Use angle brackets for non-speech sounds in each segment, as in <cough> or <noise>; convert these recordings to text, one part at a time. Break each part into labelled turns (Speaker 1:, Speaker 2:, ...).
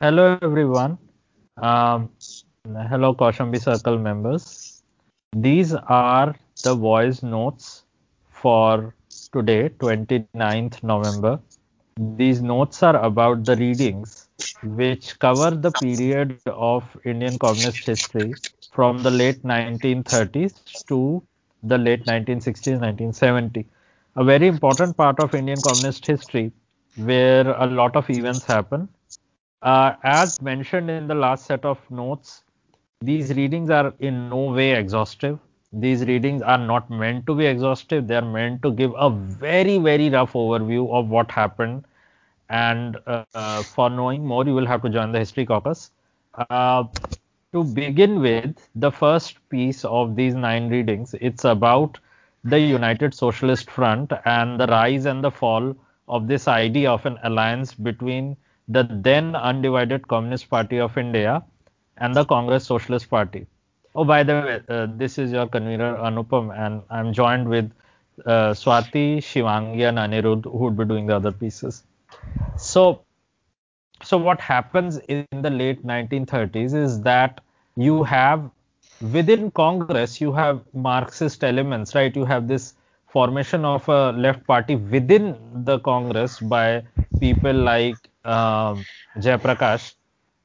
Speaker 1: Hello, everyone. Um, hello, Kosambi Circle members. These are the voice notes for today, 29th November. These notes are about the readings which cover the period of Indian communist history from the late 1930s to the late 1960s, 1970. A very important part of Indian communist history where a lot of events happen uh, as mentioned in the last set of notes, these readings are in no way exhaustive. These readings are not meant to be exhaustive. They are meant to give a very, very rough overview of what happened. And uh, uh, for knowing more, you will have to join the History Caucus. Uh, to begin with, the first piece of these nine readings, it's about the United Socialist Front and the rise and the fall of this idea of an alliance between the then undivided Communist Party of India and the Congress Socialist Party. Oh, by the way, uh, this is your convener Anupam, and I'm joined with uh, Swati, Shivangi, and Anirudh, who would be doing the other pieces. So, so what happens in the late 1930s is that you have within Congress you have Marxist elements, right? You have this formation of a left party within the Congress by people like um, Jayaprakash,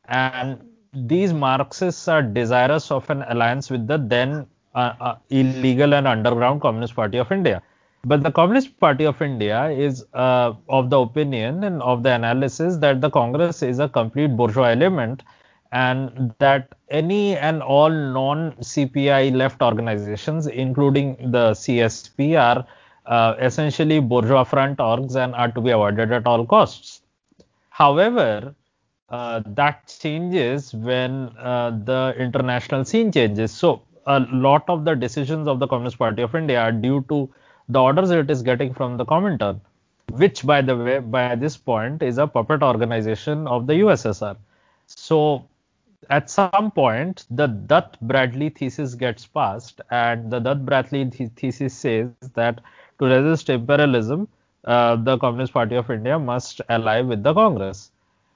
Speaker 1: and these Marxists are desirous of an alliance with the then uh, uh, illegal and underground Communist Party of India. But the Communist Party of India is uh, of the opinion and of the analysis that the Congress is a complete bourgeois element and that any and all non CPI left organizations, including the CSP, are uh, essentially bourgeois front orgs and are to be avoided at all costs. However, uh, that changes when uh, the international scene changes. So, a lot of the decisions of the Communist Party of India are due to the orders it is getting from the Comintern, which, by the way, by this point is a puppet organization of the USSR. So, at some point, the Dutt Bradley thesis gets passed, and the Dutt Bradley th- thesis says that to resist imperialism, uh, the Communist Party of India must ally with the Congress.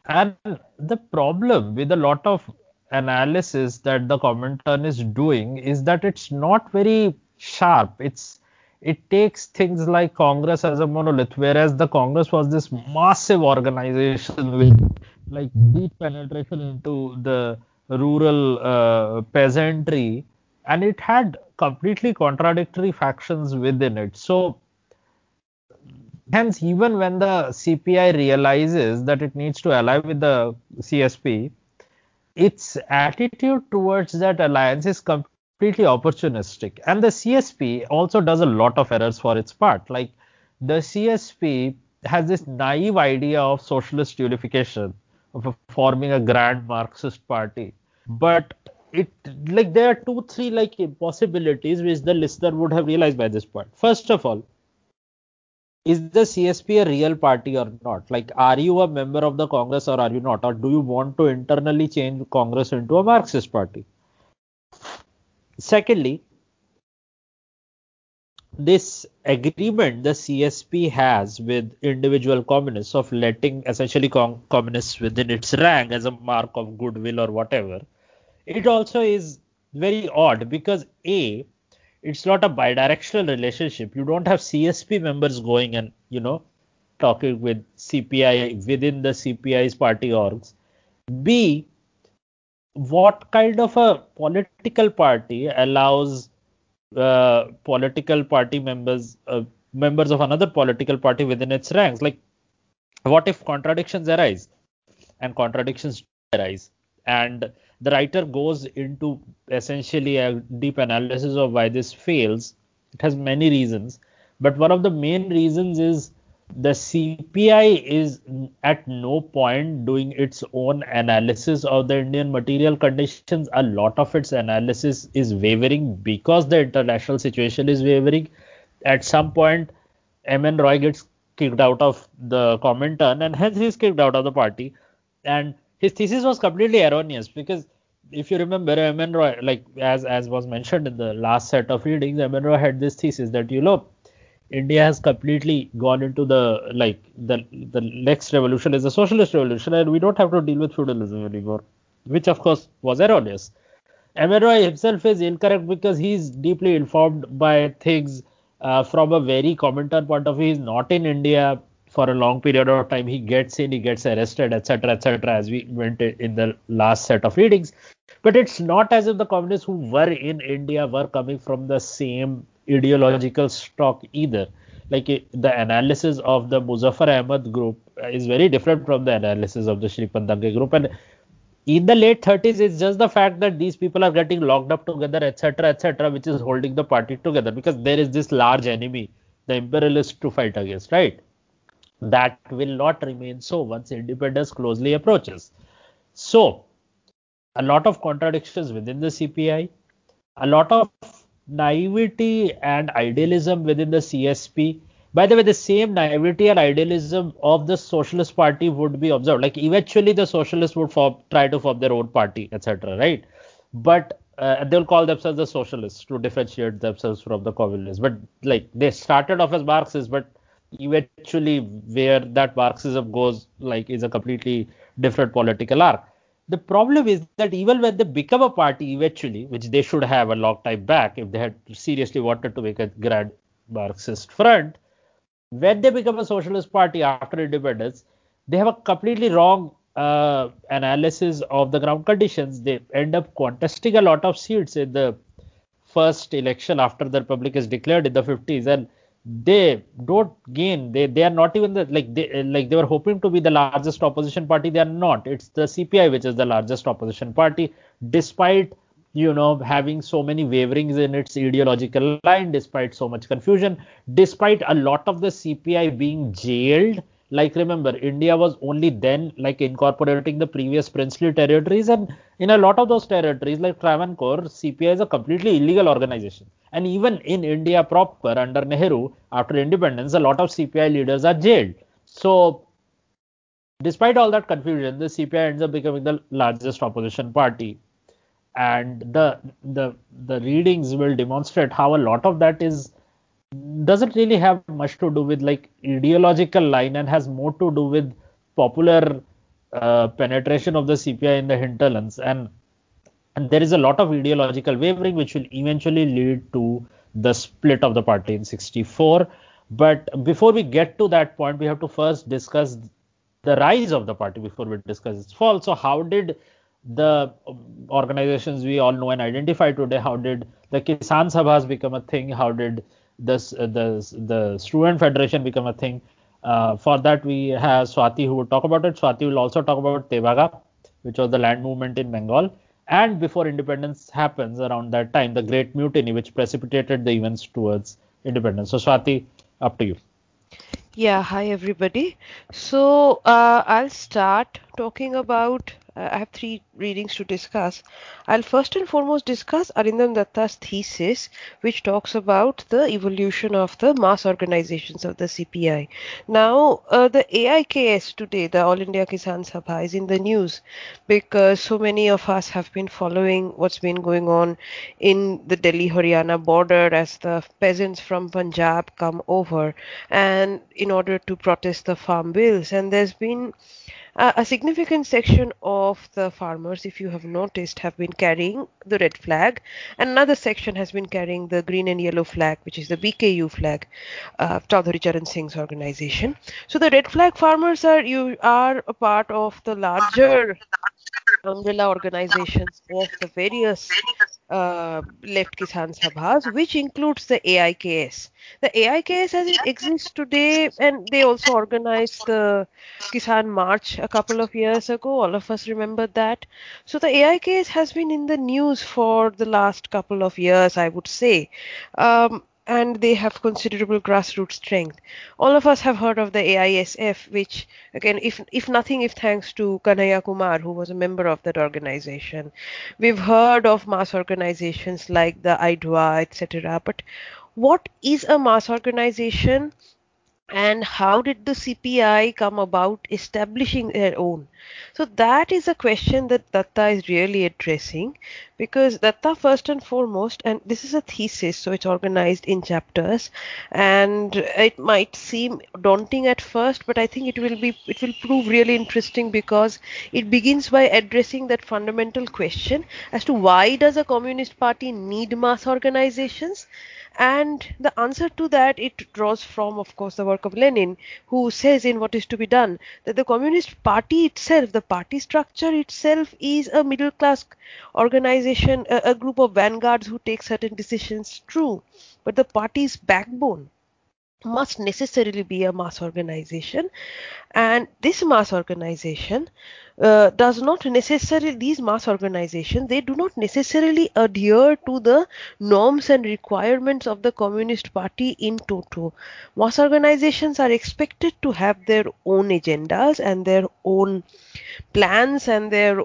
Speaker 1: And the problem with a lot of analysis that the Comintern is doing is that it's not very sharp. It's it takes things like Congress as a monolith, whereas the Congress was this massive organization with like deep penetration into the rural uh, peasantry, and it had completely contradictory factions within it. So Hence, even when the CPI realizes that it needs to ally with the CSP, its attitude towards that alliance is completely opportunistic. And the CSP also does a lot of errors for its part. Like the CSP has this naive idea of socialist unification, of forming a grand Marxist party. But it like there are two, three like possibilities which the listener would have realized by this point. First of all, is the CSP a real party or not? Like, are you a member of the Congress or are you not? Or do you want to internally change Congress into a Marxist party? Secondly, this agreement the CSP has with individual communists of letting essentially com- communists within its rank as a mark of goodwill or whatever, it also is very odd because A, it's not a bidirectional relationship. You don't have CSP members going and you know talking with CPI within the CPI's party orgs. B, what kind of a political party allows uh, political party members uh, members of another political party within its ranks? Like, what if contradictions arise? And contradictions arise, and the writer goes into essentially a deep analysis of why this fails. It has many reasons, but one of the main reasons is the CPI is at no point doing its own analysis of the Indian material conditions. A lot of its analysis is wavering because the international situation is wavering. At some point, M.N. Roy gets kicked out of the Comintern and hence he's kicked out of the party. And his thesis was completely erroneous because if you remember, M.N. Roy, like as as was mentioned in the last set of readings, M.N. Roy had this thesis that you know India has completely gone into the like the the next revolution is a socialist revolution, and we don't have to deal with feudalism anymore, which of course was erroneous. MN Roy himself is incorrect because he's deeply informed by things uh, from a very Comintern point of view. He's not in India for a long period of time. He gets in, he gets arrested, etc., etc. As we went in the last set of readings, but it's not as if the communists who were in India were coming from the same ideological stock either. Like the analysis of the Muzaffar Ahmad group is very different from the analysis of the Shripad Dange group. And in the late 30s, it's just the fact that these people are getting locked up together, etc., etc., which is holding the party together because there is this large enemy, the imperialists, to fight against, right? That will not remain so once independence closely approaches. So, a lot of contradictions within the CPI, a lot of naivety and idealism within the CSP. By the way, the same naivety and idealism of the Socialist Party would be observed. Like eventually, the Socialists would form, try to form their own party, etc. Right? But uh, they'll call themselves the Socialists to differentiate themselves from the Communists. But like they started off as Marxists, but eventually, where that Marxism goes, like, is a completely different political arc the problem is that even when they become a party eventually, which they should have a long time back if they had seriously wanted to make a grand Marxist front, when they become a socialist party after independence, they have a completely wrong uh, analysis of the ground conditions. They end up contesting a lot of seats in the first election after the republic is declared in the 50s, and they don't gain they they are not even the like they like they were hoping to be the largest opposition party. They are not. It's the cpi which is the largest opposition party despite you know having so many waverings in its ideological line despite so much confusion despite a lot of the cpi being jailed. Like remember india was only then like incorporating the previous princely territories and in a lot of those territories like travancore cpi is a completely illegal organization and even in india proper under nehru after independence a lot of cpi leaders are jailed. So despite all that confusion the cpi ends up becoming the largest opposition party. And the the the readings will demonstrate how a lot of that is doesn't really have much to do with like ideological line and has more to do with popular uh, penetration of the CPI in the hinterlands. And and there is a lot of ideological wavering which will eventually lead to the split of the party in 64 but before we get to that point we have to first discuss the rise of the party before we discuss its fall so how did the organizations we all know and identify today how did the kisan sabhas become a thing how did this the the student federation become a thing. Uh, for that we have Swati who will talk about it. Swati will also talk about Tebhaga, which was the land movement in Bengal. And before independence happens around that time, the Great Mutiny, which precipitated the events towards independence. So Swati, up to you.
Speaker 2: Yeah, hi everybody. So uh, I'll start talking about I have three readings to discuss. I'll first and foremost discuss Arindam Datta's thesis, which talks about the evolution of the mass organizations of the CPI. Now, uh, the AIKS today, the All India Kisan Sabha, is in the news because so many of us have been following what's been going on in the Delhi Haryana border as the peasants from Punjab come over and in order to protest the farm bills. And there's been a significant section of the farmers, if you have noticed, have been carrying the red flag, another section has been carrying the green and yellow flag, which is the BKU flag, uh, Chaudhary Charan Singh's organization. So the red flag farmers are you are a part of the larger umbrella organizations of the various uh, left Kisan Sabhas, which includes the AIKS. The AIKS as it exists today, and they also organized the Kisan March a couple of years ago. All of us remember that. So the AIKS has been in the news for the last couple of years, I would say. Um, and they have considerable grassroots strength. All of us have heard of the AISF, which again, if if nothing, if thanks to Kanhaiya Kumar, who was a member of that organization, we've heard of mass organizations like the IDWA, etc. But what is a mass organization? And how did the CPI come about establishing their own? So that is a question that Datta is really addressing because Datta first and foremost, and this is a thesis, so it's organized in chapters, and it might seem daunting at first, but I think it will be it will prove really interesting because it begins by addressing that fundamental question as to why does a communist party need mass organizations and the answer to that, it draws from, of course, the work of Lenin, who says in What is to be Done that the Communist Party itself, the party structure itself, is a middle class organization, a, a group of vanguards who take certain decisions, true. But the party's backbone, must necessarily be a mass organization. And this mass organization uh, does not necessarily these mass organizations they do not necessarily adhere to the norms and requirements of the communist party in toto. Mass organizations are expected to have their own agendas and their own plans and their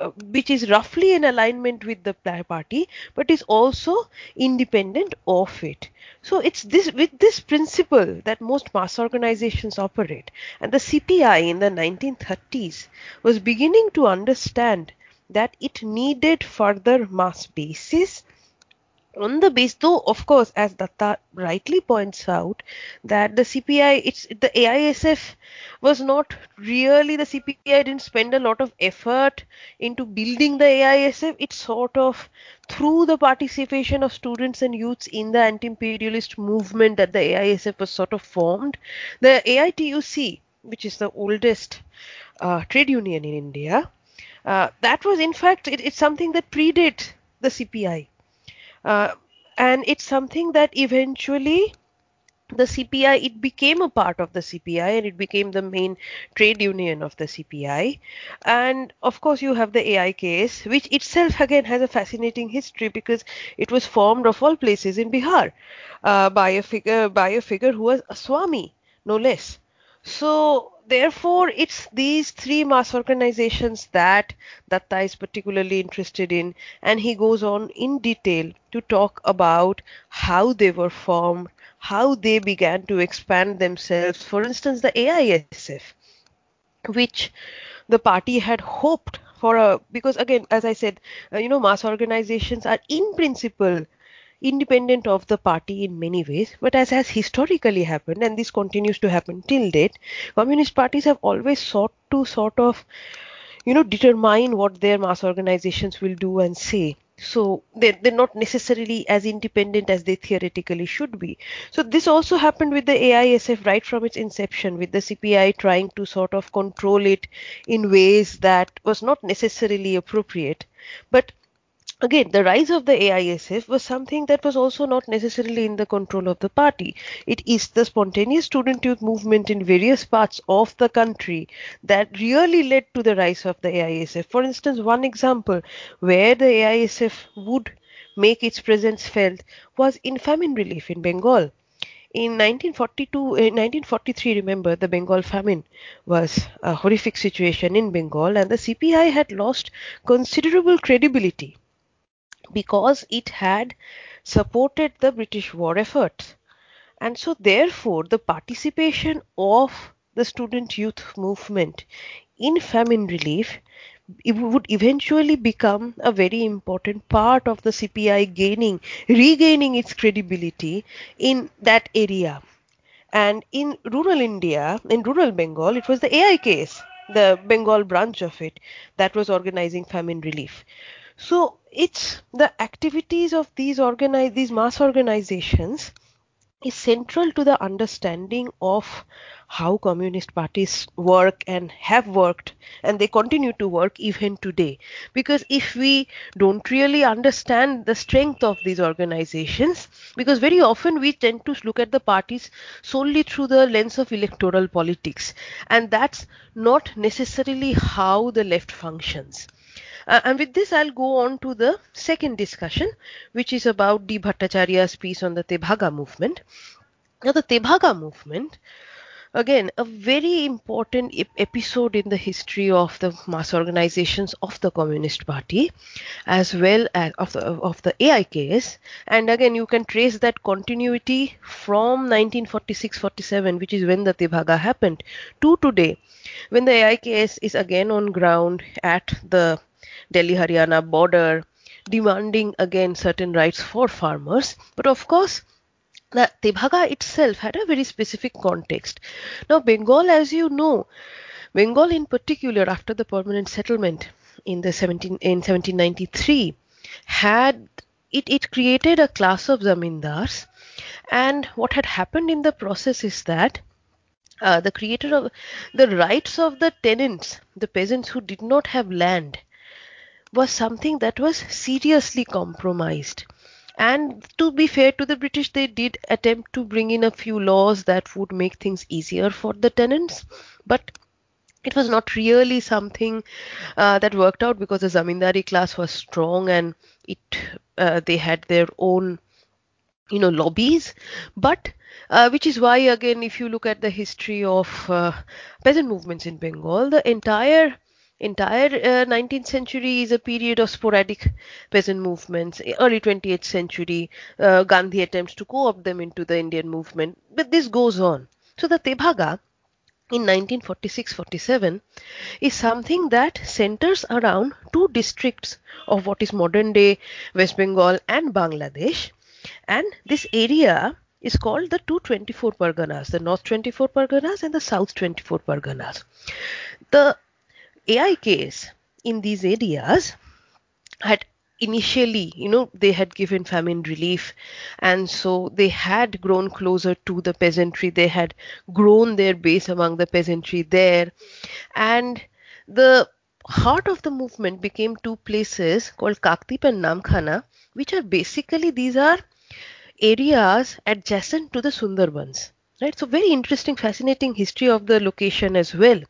Speaker 2: Uh, which is roughly in alignment with the party but is also independent of it. So it's this with this principle that most mass organizations operate and the cpi in the 1930s was beginning to understand that it needed further mass basis on the base though of course as datta rightly points out that the cpi it's the aisf was not really the cpi didn't spend a lot of effort into building the aisf it sort of through the participation of students and youths in the anti-imperialist movement that the aisf was sort of formed the aituc which is the oldest uh, trade union in india uh, that was in fact it, it's something that predates the cpi uh, and it's something that eventually the CPI, it became a part of the CPI and it became the main trade union of the CPI. And of course, you have the AIKS which itself again has a fascinating history because it was formed of all places in Bihar uh, by a figure by a figure who was a Swami, no less. So therefore, it's these three mass organizations that Datta is particularly interested in, and he goes on in detail to talk about how they were formed, how they began to expand themselves. For instance, the AISF, which the party had hoped for a because again as i said uh, you know mass organizations are in principle independent of the party in many ways but as has historically happened and this continues to happen till date communist parties have always sought to sort of you know determine what their mass organizations will do and say. So they're, they're not necessarily as independent as they theoretically should be. So this also happened with the aisf right from its inception with the cpi trying to sort of control it in ways that was not necessarily appropriate. But Again, the rise of the AISF was something that was also not necessarily in the control of the party. It is the spontaneous student youth movement in various parts of the country that really led to the rise of the AISF. For instance, one example where the AISF would make its presence felt was in famine relief in Bengal. In 1942, in eh, 1943, remember, the Bengal famine was a horrific situation in Bengal and the CPI had lost considerable credibility because it had supported the British war effort. And so, therefore, the participation of the student youth movement in famine relief it would eventually become a very important part of the CPI gaining, regaining its credibility in that area. And in rural India, in rural Bengal, it was the AIKS, the Bengal branch of it, that was organizing famine relief. So it's the activities of these organize these mass organizations is central to the understanding of how communist parties work and have worked and they continue to work even today. Because if we don't really understand the strength of these organizations because very often we tend to look at the parties solely through the lens of electoral politics and that's not necessarily how the left functions uh, and with this, I'll go on to the second discussion, which is about D. Bhattacharya's piece on the Tebhaga movement. Now, the Tebhaga movement again a very important episode in the history of the mass organizations of the communist party as well as of the of the AIKS and again you can trace that continuity from 1946-47 which is when the Tebhaga happened to today when the AIKS is again on ground at the Delhi Haryana border demanding again certain rights for farmers but of course the Tebhaga itself had a very specific context. Now, Bengal, as you know, Bengal in particular, after the permanent settlement in the 17 in 1793, had it, it created a class of zamindars, and what had happened in the process is that uh, the creator of the rights of the tenants, the peasants who did not have land, was something that was seriously compromised and to be fair to the British, they did attempt to bring in a few laws that would make things easier for the tenants. But it was not really something uh, that worked out because the zamindari class was strong and it uh, they had their own you know lobbies but uh, which is why again if you look at the history of uh, peasant movements in bengal the entire entire uh, 19th century is a period of sporadic peasant movements. Early 20th century uh, gandhi attempts to co-opt them into the indian movement but this goes on. So the tebhaga in 1946-47 is something that centers around two districts of what is modern day west bengal and bangladesh. And this area is called the 224 parganas the north 24 parganas and the south 24 parganas the AIKs in these areas had initially, you know, they had given famine relief and so they had grown closer to the peasantry. They had grown their base among the peasantry there. And the heart of the movement became two places called Kakdwip and Namkhana, which are basically these are areas adjacent to the Sundarbans right so very interesting fascinating history of the location as well.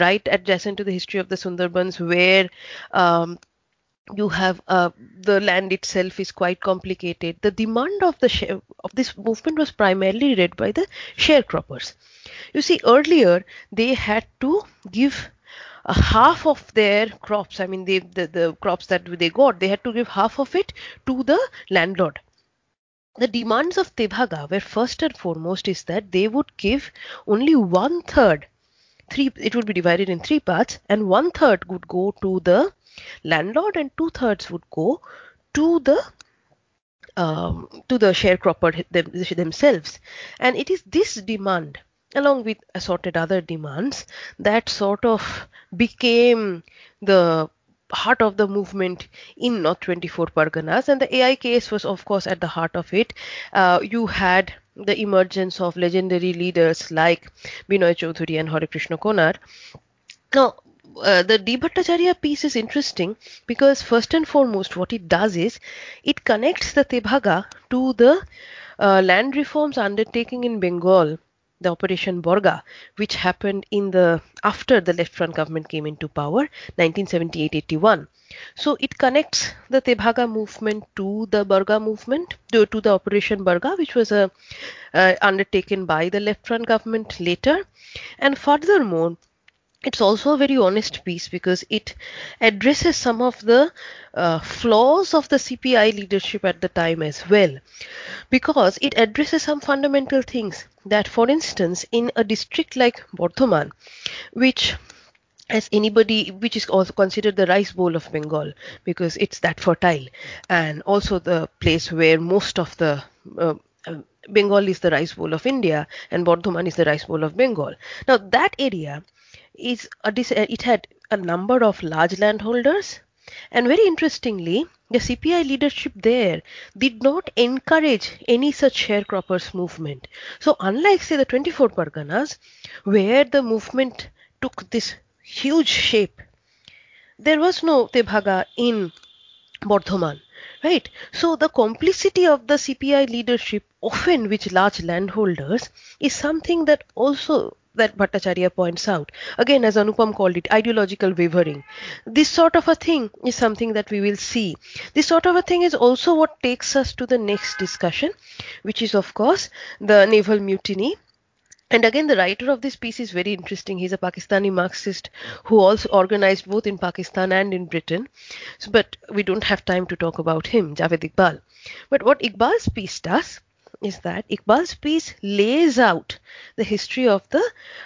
Speaker 2: Right adjacent to the history of the sundarbans where um, you have uh, the land itself is quite complicated. The demand of the share, of this movement was primarily led by the sharecroppers. You see earlier they had to give uh, half of their crops i mean they, the, the crops that they got they had to give half of it to the landlord the demands of Tebhaga were first and foremost is that they would give only one third, three it would be divided in three parts, and one third would go to the landlord and two thirds would go to the um, to the sharecropper them, themselves. And it is this demand, along with assorted other demands, that sort of became the heart of the movement in North 24 Parganas, and the AIKS was, of course, at the heart of it. Uh, you had the emergence of legendary leaders like Binoy Chaudhuri and Hare Krishna Konar. Now, uh, the D. Bhattacharya piece is interesting because first and foremost, what it does is it connects the Tebhaga to the uh, land reforms undertaking in Bengal the Operation Borga, which happened in the after the Left Front government came into power, 1978-81. So it connects the Tebhaga movement to the Borga movement, to, to the Operation Borga, which was a, uh, undertaken by the Left Front government later. And furthermore, it's also a very honest piece because it addresses some of the uh, flaws of the CPI leadership at the time as well. Because it addresses some fundamental things that, for instance, in a district like Bardhaman, which as anybody which is also considered the rice bowl of bengal because it's that fertile and also the place where most of the uh, uh bengal is the rice bowl of india and bardhaman is the rice bowl of bengal now that area is a, uh, it had a number of large landholders. And very interestingly the cpi leadership there did not encourage any such sharecroppers movement. So unlike say the 24 parganas where the movement took this huge shape there was no tebhaga in bardhaman right? So the complicity of the cpi leadership often with large landholders is something that also that Bhattacharya points out. Again, as Anupam called it, ideological wavering. This sort of a thing is something that we will see. This sort of a thing is also what takes us to the next discussion, which is, of course, the naval mutiny and again, the writer of this piece is very interesting. He's a Pakistani Marxist who also organized both in Pakistan and in Britain. So, but we don't have time to talk about him, Javed Iqbal. But what Iqbal's piece does is that Iqbal's piece lays out the history of the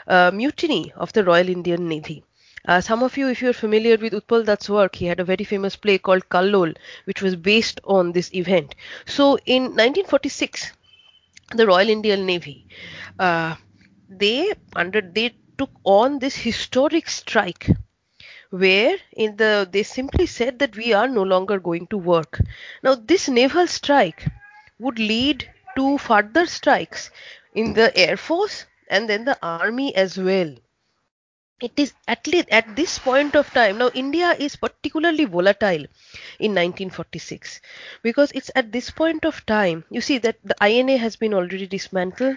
Speaker 2: uh, mutiny of the Royal Indian Navy. Uh, some of you, if you're familiar with Utpal Dutt's work, he had a very famous play called Kallol, which was based on this event. So in 1946, the Royal Indian Navy uh, they under they took on this historic strike where in the they simply said that we are no longer going to work now this naval strike would lead to further strikes in the air force and then the army as well it is at least at this point of time now india is particularly volatile in 1946 because it's at this point of time you see that the ina has been already dismantled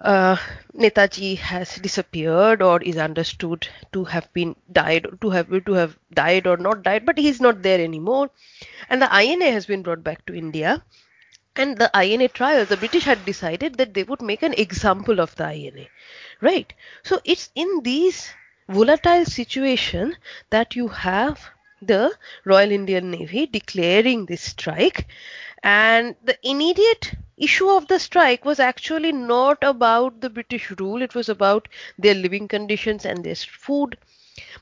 Speaker 2: uh, Netaji has disappeared or is understood to have been died, to have to have died or not died, but he's not there anymore. And the INA has been brought back to India. And the INA trial, the British had decided that they would make an example of the INA, right? So it's in these volatile situation that you have the Royal Indian Navy declaring this strike and the immediate issue of the strike was actually not about the British rule, it was about their living conditions and their food.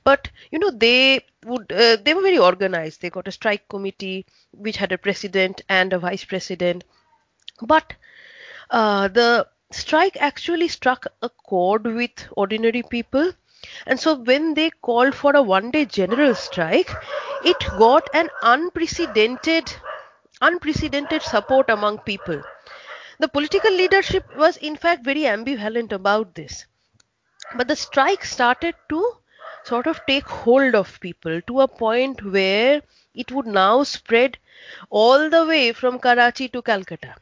Speaker 2: But you know they would uh, they were very organized. They got a strike committee which had a president and a vice president. But uh, the strike actually struck a chord with ordinary people. And so when they called for a one day general strike, it got an unprecedented unprecedented support among people. The political leadership was, in fact, very ambivalent about this. But the strike started to sort of take hold of people to a point where it would now spread all the way from Karachi to Calcutta.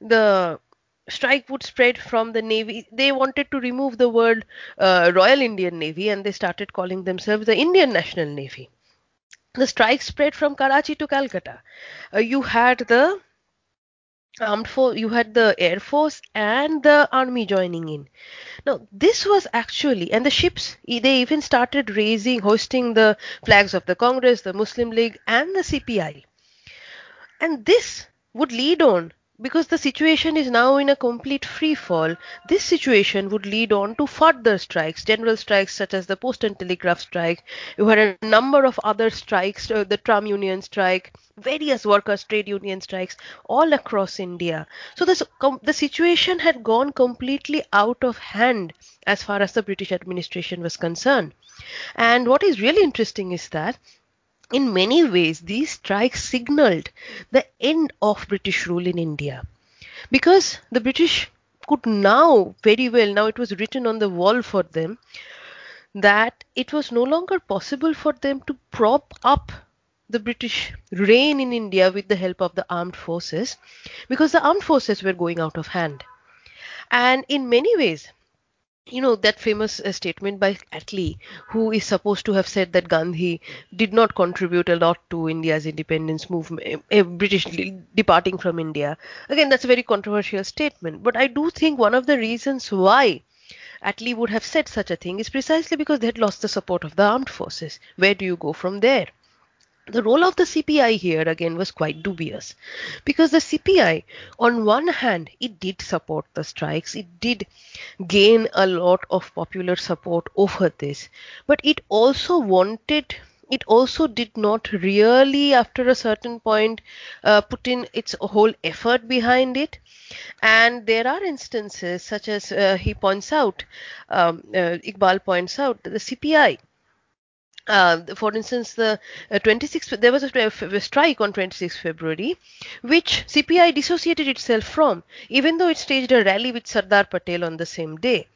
Speaker 2: The strike would spread from the navy they wanted to remove the word uh, royal indian navy and they started calling themselves the indian national navy the strike spread from Karachi to Calcutta. Uh, you had the armed force, you had the air force and the army joining in. Now, this was actually, and the ships, they even started raising, hosting the flags of the Congress, the Muslim League, and the CPI. And this would lead on because the situation is now in a complete free fall, this situation would lead on to further strikes, general strikes such as the post and telegraph strike. You had a number of other strikes, uh, the tram union strike, various workers' trade union strikes all across India. So this, com- the situation had gone completely out of hand as far as the British administration was concerned. And what is really interesting is that in many ways, these strikes signaled the end of British rule in India because the British could now very well, now it was written on the wall for them, that it was no longer possible for them to prop up the British reign in India with the help of the armed forces because the armed forces were going out of hand. And in many ways, you know that famous uh, statement by Attlee, who is supposed to have said that Gandhi did not contribute a lot to India's independence movement, uh, British departing from India. Again, that's a very controversial statement, but I do think one of the reasons why Attlee would have said such a thing is precisely because they had lost the support of the armed forces. Where do you go from there? The role of the CPI here again was quite dubious because the CPI, on one hand, it did support the strikes, it did gain a lot of popular support over this, but it also wanted it also did not really after a certain point uh, put in its whole effort behind it. And there are instances such as uh, he points out um, uh, iqbal points out the cpi uh, for instance, the uh, 26th, there was a, a, strike on 26 February, which CPI dissociated itself from, even though it staged a rally with Sardar Patel on the same day.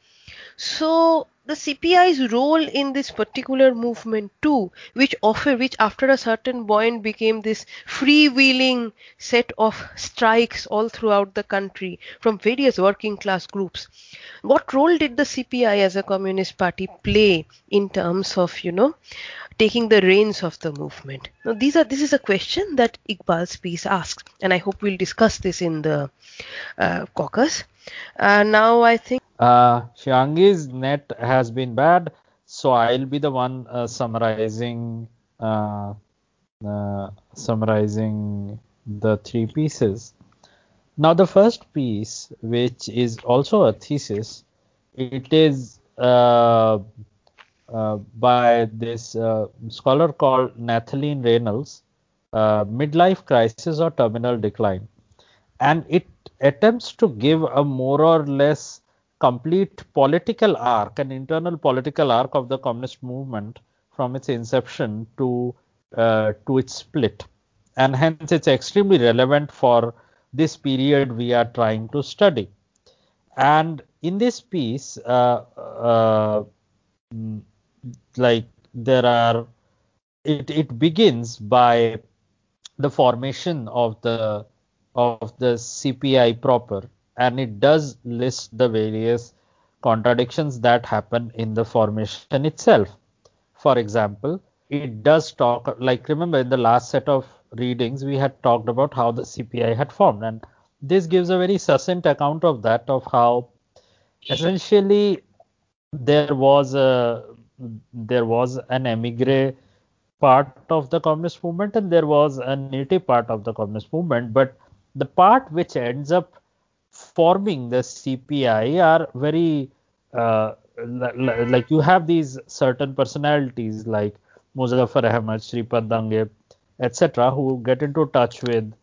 Speaker 2: So the CPI's role in this particular movement too, which which after a certain point became this freewheeling set of strikes all throughout the country from various working class groups. What role did the CPI as a communist party play in terms of, you know, taking the reins of the movement? Now, these are this is a question that Iqbal's piece asks, and I hope we'll discuss this in the uh, caucus. Uh, now I think.
Speaker 1: Uh, Shivangi's net has been bad, so I'll be the one uh, summarizing uh, uh, summarizing the three pieces. Now, the first piece, which is also a thesis, it is uh, uh, by this scholar called Nathalie Reynolds, Midlife Crisis or Terminal Decline. And it attempts to give a more or less complete political arc, an internal political arc of the communist movement from its inception to uh, to its split, and hence it's extremely relevant for this period we are trying to study. And in this piece, uh, uh, mm, like there are, it it begins by the formation of the of the CPI proper, and it does list the various contradictions that happen in the formation itself. For example, it does talk, like remember in the last set of readings, we had talked about how the CPI had formed, and this gives a very succinct account of that, of how essentially there was a there was an emigre part of the communist movement and there was a native part of the communist movement, but the part which ends up forming the CPI are very uh, like you have these certain personalities like Muzaffar Ahmad, Shripad Dange, etc., who get into touch with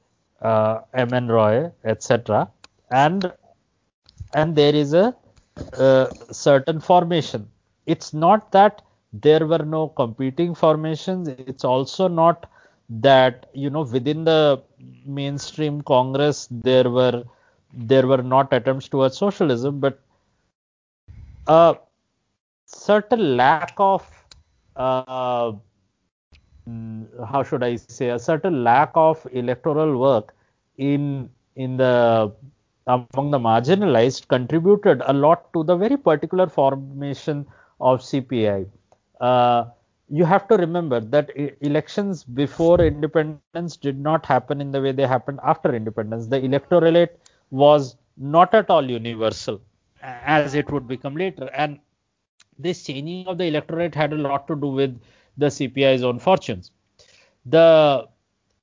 Speaker 1: uh, M.N. Roy, etc., and and there is a certain formation. It's not that there were no competing formations. It's also not that you know within the mainstream Congress there were there were not attempts towards socialism, but a certain lack of uh, mm, how should I say a certain lack of electoral work in in the among the marginalized contributed a lot to the very particular formation of CPI. Uh, you have to remember that elections before independence did not happen in the way they happened after independence. The electorate was not at all universal as it would become later. And this changing of the electorate had a lot to do with the CPI's own fortunes. The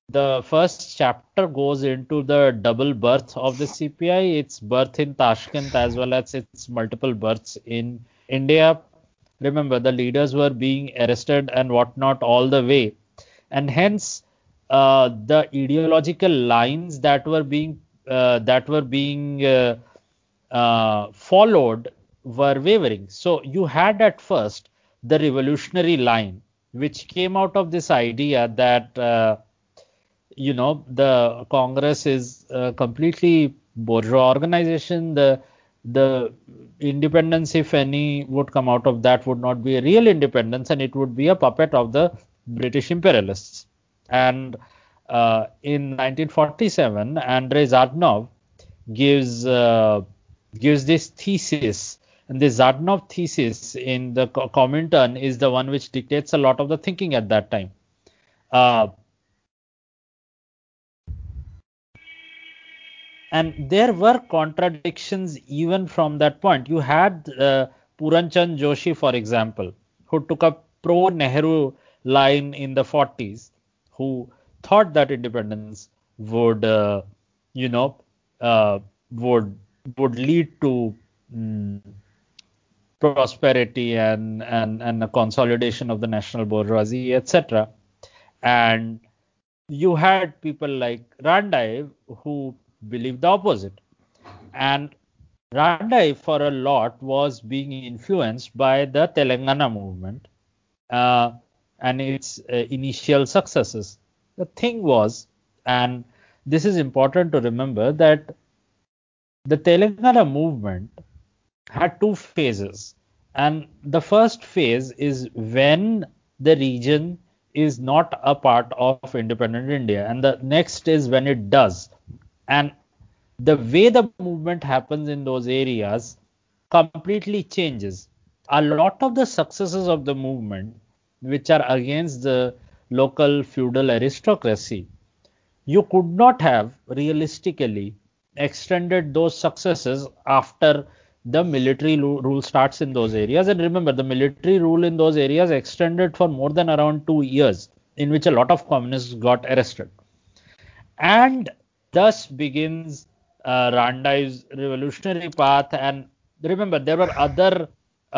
Speaker 1: the first chapter goes into the double birth of the CPI, its birth in Tashkent as well as its multiple births in India. Remember, the leaders were being arrested and whatnot all the way, and hence uh, the ideological lines that were being that were being uh, uh, followed were wavering. So you had at first the revolutionary line, which came out of this idea that uh, you know the Congress is a completely bourgeois organization. The the independence, if any, would come out of that would not be a real independence, and it would be a puppet of the British imperialists. And uh, in 1947, Andrei Zhdanov gives uh, gives this thesis, and the Zhdanov thesis in the Comintern is the one which dictates a lot of the thinking at that time. Uh, and there were contradictions even from that point. You had uh, Puranchand Joshi, for example, who took a pro-Nehru line in the 40s, who thought that independence would, uh, you know, uh, would would lead to mm, prosperity and, and and a consolidation of the national bourgeoisie, etc. And you had people like Ranadive who believed the opposite. And Ranadive, for a lot, was being influenced by the Telangana movement uh, and its uh, initial successes. The thing was, and this is important to remember, that the Telangana movement had two phases. And the first phase is when the region is not a part of independent India, and the next is when it does. And the way the movement happens in those areas completely changes. A lot of the successes of the movement, which are against the local feudal aristocracy, you could not have realistically extended those successes after the military rule starts in those areas. And remember, the military rule in those areas extended for more than around two years, in which a lot of communists got arrested. And thus begins uh, Ranadive's revolutionary path. And remember, there were other uh,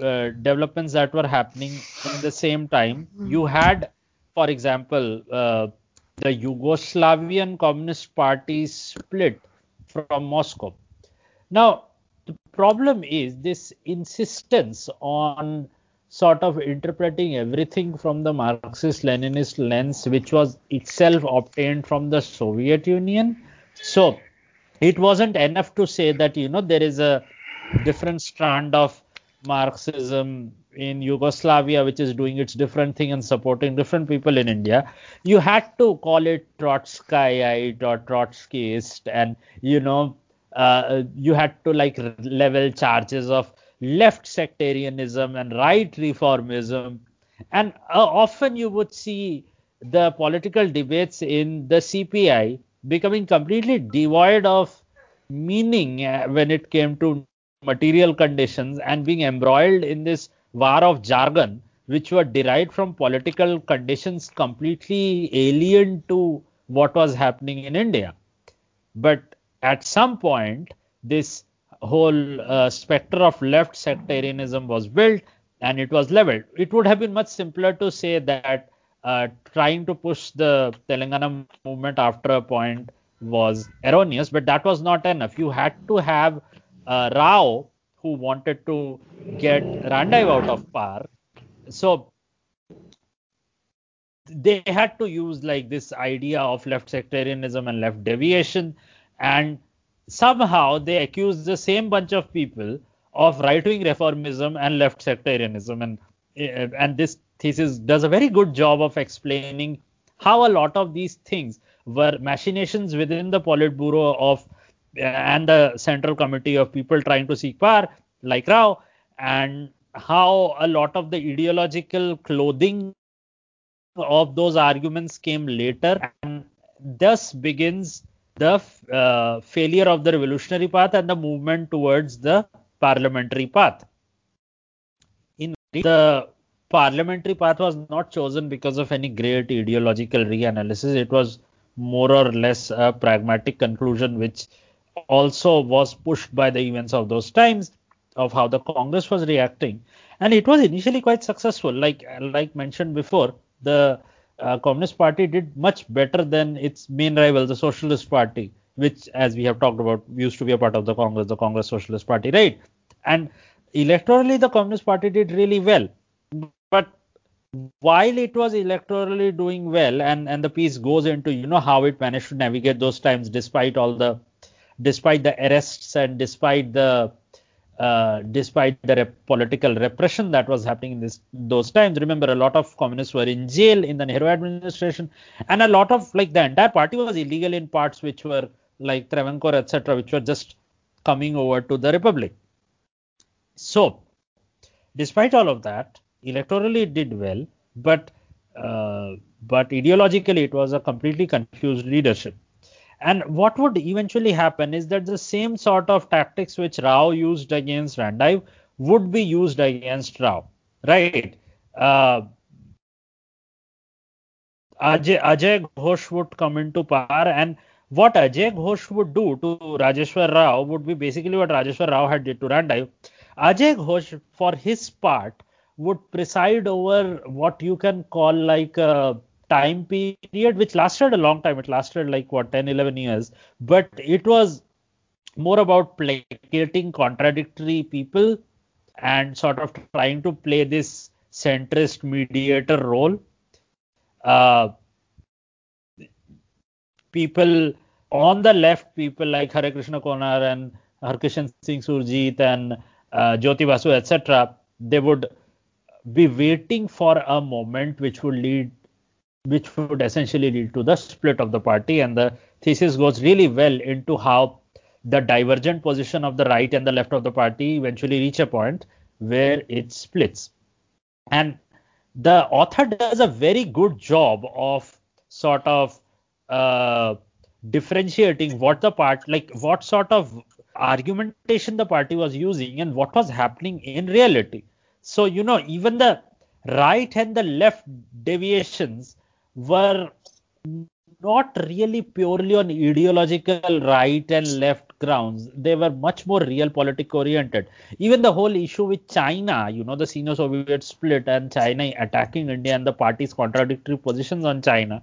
Speaker 1: uh, developments that were happening in the same time. You had, for example, uh, the Yugoslavian Communist Party split from Moscow. Now, the problem is this insistence on sort of interpreting everything from the Marxist Leninist lens, which was itself obtained from the Soviet Union. So it wasn't enough to say that, you know, there is a different strand of Marxism in Yugoslavia, which is doing its different thing and supporting different people in India, you had to call it Trotskyite or Trotskyist, and you know, uh, you had to like level charges of left sectarianism and right reformism, and uh, often you would see the political debates in the CPI becoming completely devoid of meaning uh, when it came to material conditions and being embroiled in this war of jargon, which were derived from political conditions completely alien to what was happening in India. But at some point, this whole uh, specter of left sectarianism was built and it was leveled. It would have been much simpler to say that uh, trying to push the Telangana movement after a point was erroneous, but that was not enough. You had to have uh, Rao who wanted to get Ranadive out of power. So they had to use like this idea of left sectarianism and left deviation, and somehow they accused the same bunch of people of right-wing reformism and left sectarianism, and eh, and this thesis does a very good job of explaining how a lot of these things were machinations within the Politburo of and the central committee of people trying to seek power, like Rao, and how a lot of the ideological clothing of those arguments came later, and thus begins the uh, failure of the revolutionary path and the movement towards the parliamentary path. In the parliamentary path was not chosen because of any great ideological reanalysis. It was more or less a pragmatic conclusion which also was pushed by the events of those times of how the Congress was reacting, and it was initially quite successful. Like like mentioned before, the uh, Communist Party did much better than its main rival, the Socialist Party, which, as we have talked about, used to be a part of the Congress, the Congress Socialist Party, right? And electorally, the Communist Party did really well, but while it was electorally doing well, and and the piece goes into you know how it managed to navigate those times despite all the despite the arrests and despite the uh, despite the rep- political repression that was happening in this, those times. Remember, a lot of communists were in jail in the Nehru administration, and a lot of like the entire party was illegal in parts which were like Travancore, etc., which were just coming over to the republic. So, despite all of that, electorally it did well, but uh, but ideologically it was a completely confused leadership. And what would eventually happen is that the same sort of tactics which Rao used against Ranadive would be used against Rao, right? Uh, Ajay, Ajay Ghosh would come into power, and what Ajay Ghosh would do to Rajeshwar Rao would be basically what Rajeshwar Rao had did to Ranadive. Ajay Ghosh, for his part, would preside over what you can call like a time period which lasted a long time. It lasted like what 10, 11 years, but it was more about placating contradictory people and sort of trying to play this centrist mediator role. Uh, people on the left, people like Hare Krishna Konar and Harkishan Singh Surjit and uh, Jyoti Basu, etc., they would be waiting for a moment which would lead which would essentially lead to the split of the party. And the thesis goes really well into how the divergent position of the right and the left of the party eventually reach a point where it splits. And the author does a very good job of sort of uh, differentiating what the part like what sort of argumentation the party was using and what was happening in reality. So you know even the right and the left deviations were not really purely on ideological right and left grounds. They were much more realpolitik oriented. Even the whole issue with China, you know, the Sino Soviet split and China attacking India and the party's contradictory positions on China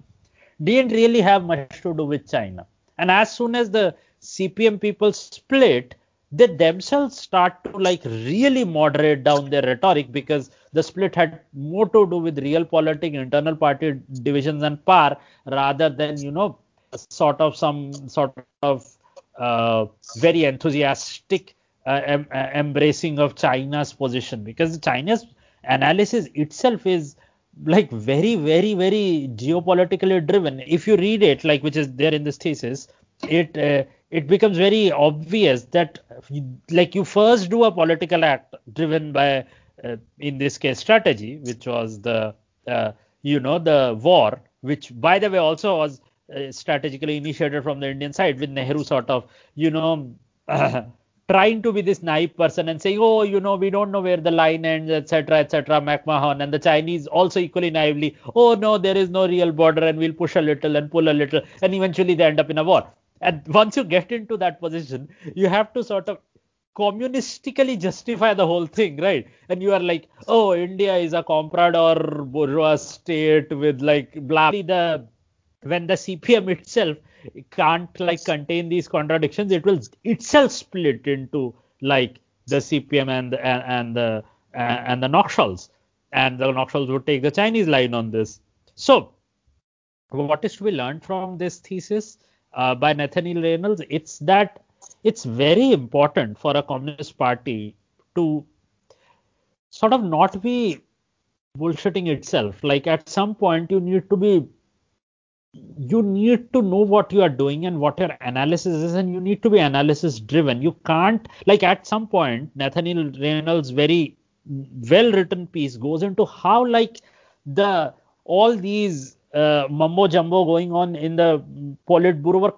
Speaker 1: didn't really have much to do with China. And as soon as the CPM people split, they themselves start to like really moderate down their rhetoric because the split had more to do with real politics, internal party divisions and power rather than, you know, sort of some sort of uh, very enthusiastic uh, em- uh, embracing of China's position because China's analysis itself is like very, very, very geopolitically driven. If you read it, like which is there in this thesis, it uh, it becomes very obvious that like you first do a political act driven by in this case strategy which was the uh, you know the war which by the way also was uh, strategically initiated from the indian side with nehru sort of you know <clears throat> trying to be this naive person and saying, oh, you know, we don't know where the line ends, etc., etc., McMahon, and the Chinese also equally naively, oh, no, there is no real border, and we'll push a little and pull a little, and eventually they end up in a war. And once you get into that position, you have to sort of communistically justify the whole thing, right? And you are like, oh, India is a comprador bourgeois state with like blah. The when the CPM itself can't like contain these contradictions, it will itself split into like the CPM and the, and, and the and the Naxals, and the Naxals would take the Chinese line on this. So, what is to be learned from this thesis uh, by Nathaniel Reynolds? It's that it's very important for a communist party to sort of not be bullshitting itself. Like at some point, you need to be you need to know what you are doing and what your analysis is and you need to be analysis driven you can't like at some point nathaniel reynolds very well written piece goes into how like the all these uh, mumbo jumbo going on in the politburo were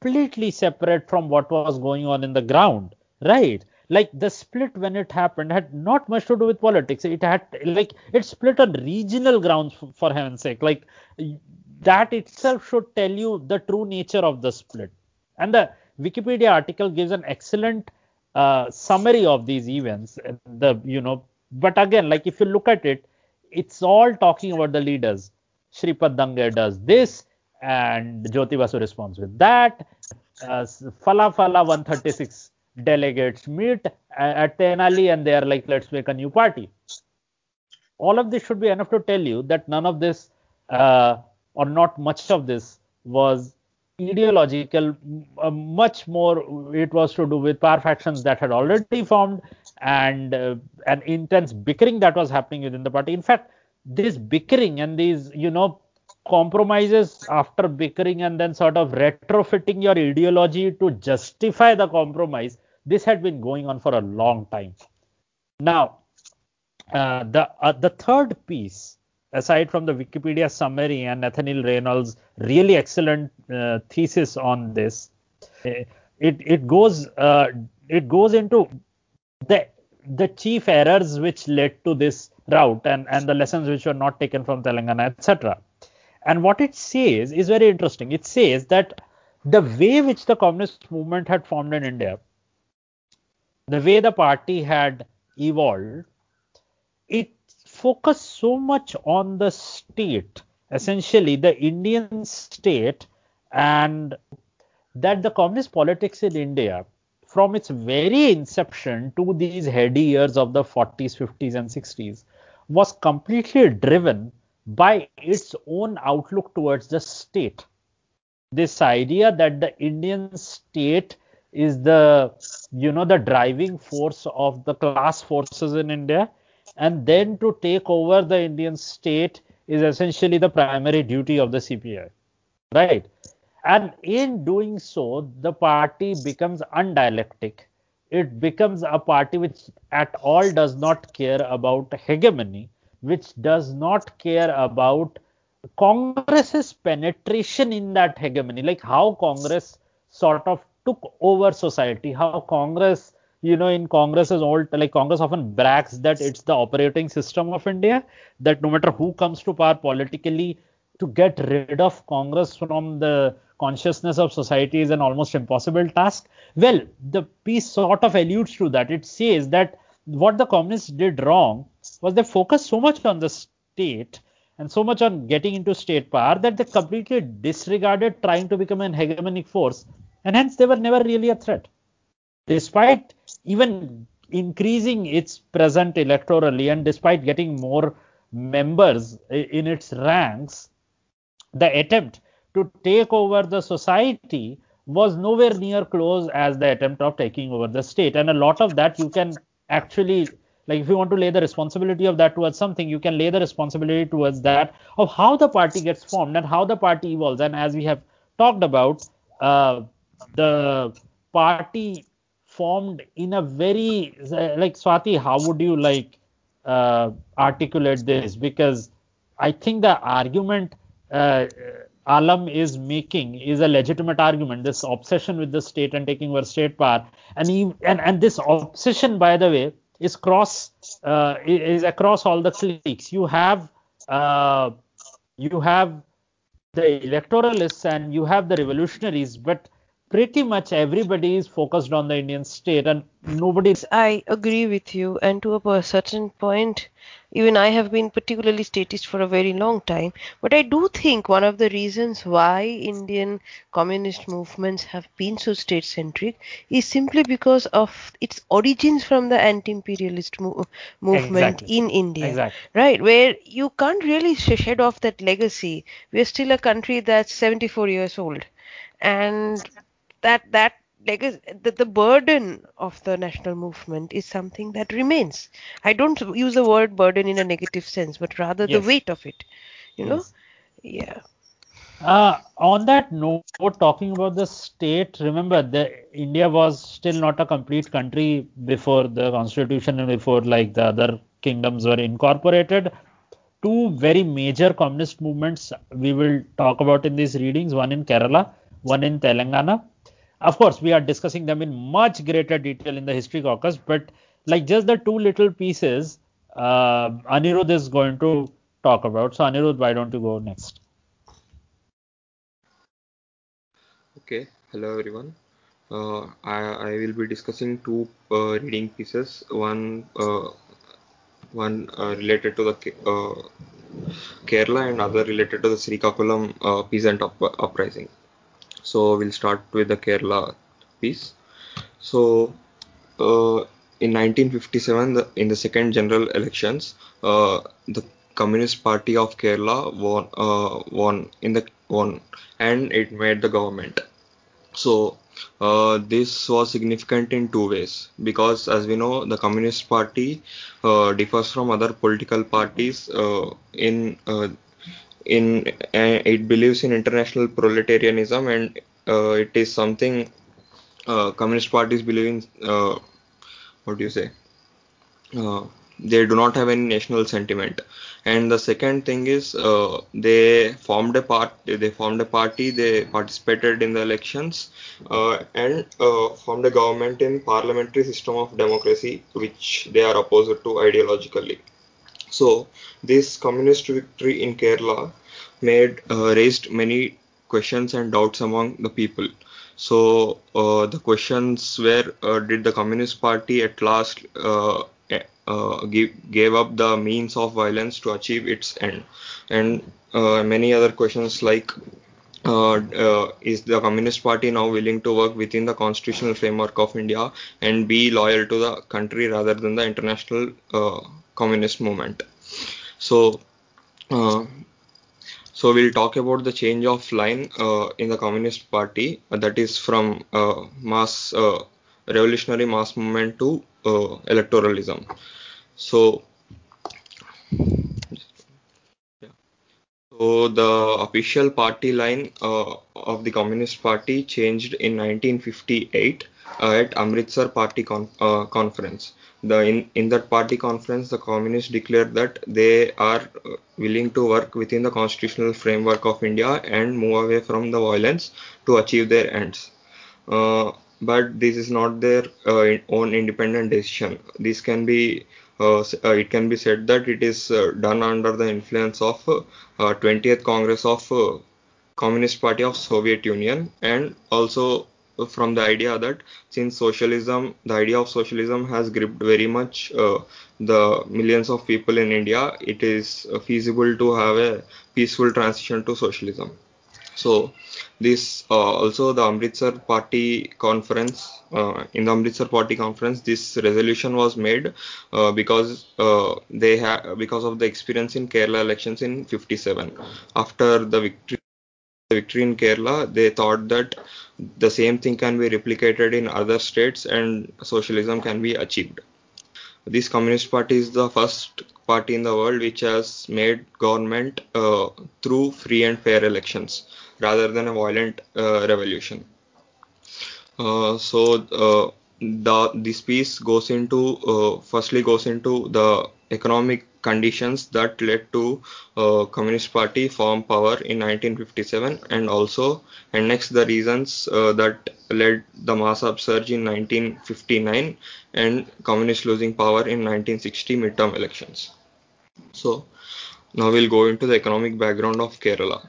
Speaker 1: completely separate from what was going on in the ground right like the split when it happened had not much to do with politics it had like it split on regional grounds for, heaven's sake like that itself should tell you the true nature of the split. And the Wikipedia article gives an excellent uh, summary of these events. The you know, but again, like if you look at it, it's all talking about the leaders. Shripad Dange does this, and Jyoti Basu responds with that. Uh, Phala Phala 136 delegates meet at Tenali and they are like, let's make a new party. All of this should be enough to tell you that none of this uh, or not much of this was ideological, uh, much more it was to do with power factions that had already formed and uh, an intense bickering that was happening within the party. In fact, this bickering and these, you know, compromises after bickering and then sort of retrofitting your ideology to justify the compromise, this had been going on for a long time. Now, uh, the uh, the third piece aside from the Wikipedia summary and Nathaniel Reynolds' really excellent uh, thesis on this, it it goes uh, it goes into the the chief errors which led to this route and and the lessons which were not taken from Telangana, etc. And what it says is very interesting. It says that the way which the communist movement had formed in India, the way the party had evolved, it focused so much on the state, essentially the Indian state, and that the communist politics in India, from its very inception to these heady years of the 40s, 50s, and 60s, was completely driven by its own outlook towards the state. This idea that the Indian state is the you know the driving force of the class forces in India and then to take over the Indian state is essentially the primary duty of the CPI, right? And in doing so, the party becomes undialectic. It becomes a party which at all does not care about hegemony, which does not care about Congress's penetration in that hegemony, like how Congress sort of took over society, how Congress, you know, in Congress's old, like Congress often brags that it's the operating system of India, that no matter who comes to power politically, to get rid of Congress from the consciousness of society is an almost impossible task. Well, the piece sort of alludes to that. It says that what the communists did wrong was they focused so much on the state and so much on getting into state power that they completely disregarded trying to become an hegemonic force, and hence they were never really a threat. Despite even increasing its present electorally and despite getting more members in its ranks, the attempt to take over the society was nowhere near close as the attempt of taking over the state. And a lot of that you can actually like if you want to lay the responsibility of that towards something you can lay the responsibility towards that of how the party gets formed and how the party evolves. And as we have talked about uh, the party formed in a very like swati how would you like uh, articulate this? Because i think the argument uh, Alam is making is a legitimate argument. This obsession with the state and taking over state power, and he, and and this obsession, by the way, is cross uh, is across all the cliques. You have uh, you have the electoralists and you have the revolutionaries, but pretty much everybody is focused on the Indian state and nobody.
Speaker 2: I agree with you, and to a certain point, even I have been particularly statist for a very long time. But I do think one of the reasons why Indian communist movements have been so state centric is simply because of its origins from the anti imperialist mo- movement
Speaker 1: exactly.
Speaker 2: in India.
Speaker 1: Exactly.
Speaker 2: Right, where you can't really shed off that legacy. We're still a country that's 74 years old. And that that legacy, the, the burden of the national movement is something that remains. I don't use the word burden in a negative sense, but rather
Speaker 1: yes.
Speaker 2: the weight of it. You
Speaker 1: yes.
Speaker 2: know, yeah.
Speaker 1: Uh, on that note, talking about the state, remember the India was still not a complete country before the constitution and before like the other kingdoms were incorporated. Two very major communist movements we will talk about in these readings, one in Kerala, one in Telangana. Of course, we are discussing them in much greater detail in the history caucus, but like just the two little pieces, uh, Anirudh is going to talk about. So Anirudh, why don't you go next?
Speaker 3: Okay, hello everyone. Uh, I, I, will be discussing two uh, reading pieces. One uh, one uh, related to the uh, Kerala and other related to the Srikakulam uh, peasant up, uprising. So we'll start with the Kerala piece. So uh, in 1957, the, in the second general elections, uh, the Communist Party of Kerala won, uh, won in the won, and it made the government. So uh, this was significant in two ways because, as we know, the Communist Party uh, differs from other political parties uh, in uh, in uh, it believes in international proletarianism and uh, it is something uh, communist parties believe in uh, what do you say? Uh, they do not have any national sentiment. And the second thing is uh, they formed a part they formed a party they participated in the elections and formed a government in parliamentary system of democracy which they are opposed to ideologically so this communist victory in kerala made uh, raised many questions and doubts among the people. So uh, the questions were uh, did the communist party at last uh, uh, give, gave up the means of violence to achieve its end? And uh, many other questions like is the Communist Party now willing to work within the constitutional framework of India and be loyal to the country rather than the international communist movement? So, uh, so we'll talk about the change of line uh, in the Communist Party that is from mass revolutionary mass movement to electoralism. So. So So the official party line uh, of the Communist Party changed in 1958 uh, at Amritsar Party con uh, Conference. The in, in that party conference, the communists declared that they are uh, willing to work within the constitutional framework of India and move away from the violence to achieve their ends. Uh, but this is not their uh, own independent decision. This can be uh, uh, it can be said that it is uh, done under the influence of 20th Congress of Communist Party of Soviet Union and also from the idea that since socialism, the idea of socialism has gripped very much uh, the millions of people in India, it is feasible to have a peaceful transition to socialism. So this uh, also the Amritsar Party conference uh, in the Amritsar Party conference this resolution was made uh, because uh, they because of the experience in Kerala elections in 57 after the victory victory in Kerala they thought that the same thing can be replicated in other states and socialism can be achieved this communist party is the first party in the world which has made government uh, through free and fair elections rather than a violent uh, revolution. Uh, so uh, the this piece goes into uh, firstly goes into the economic conditions that led to uh, communist party form power in 1957 and also and next the reasons uh, that led the mass upsurge in 1959 and communist losing power in 1960 midterm elections so now we'll go into the economic background of kerala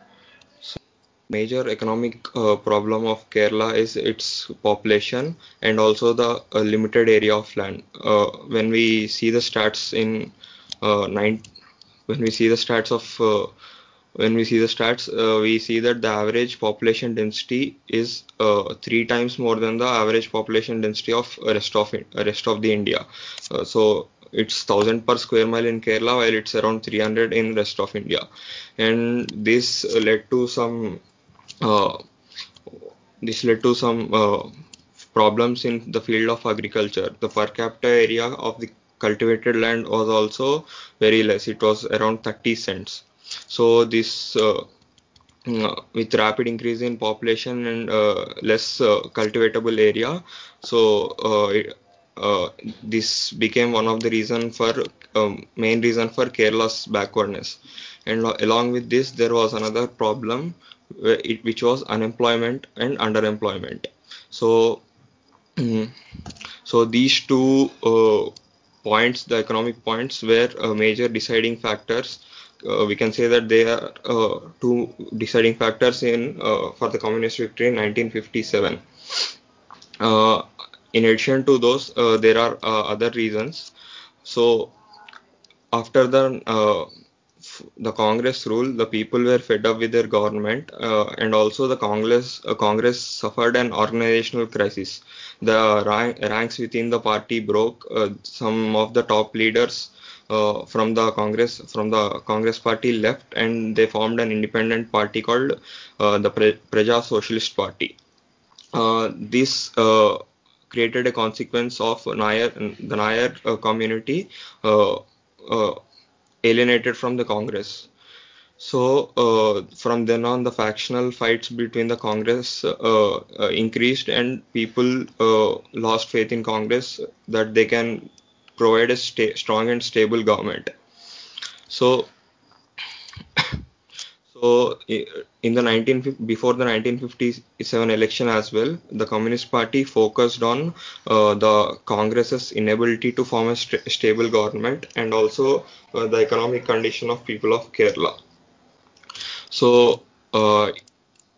Speaker 3: major economic uh, problem of Kerala is its population and also the uh, limited area of land. Uh, when we see the stats in uh, nine, when we see the stats of uh, when we see the stats, uh, we see that the average population density is three times more than the average population density of rest of rest of the India. so it's 1000 per square mile in Kerala while it's around 300 in rest of India and this led to some uh, this led to some uh, problems in the field of agriculture. The per capita area of the cultivated land was also very less. It was around 30 cents. So this uh, mm, with rapid increase in population and uh, less uh, cultivatable area, so uh, this became one of the reason for um, main reason for Kerala's backwardness. And along with this, there was another problem which was unemployment and underemployment. So, mm, so these two uh, points, the economic points, were uh, major deciding factors. Uh, we can say that they are uh, two deciding factors in for the communist victory in 1957. Uh, in addition to those, there are other reasons. So, after the the Congress rule, the people were fed up with their government, uh, and also the Congress uh, Congress suffered an organizational crisis. The rank, ranks within the party broke. Uh, some of the top leaders uh, from the Congress from the Congress party left, and they formed an independent party called uh, the Pre- Praja Socialist Party. Uh, this created a consequence of Nair, the Nair community alienated from the Congress. So uh, from then on, the factional fights between the Congress uh, uh, increased, and people uh, lost faith in Congress that they can provide a sta- strong and stable government. So, so in the 19 before the 1957 election as well, the Communist Party focused on uh, the Congress's inability to form a st- stable government and also uh, the economic condition of people of Kerala. So, uh,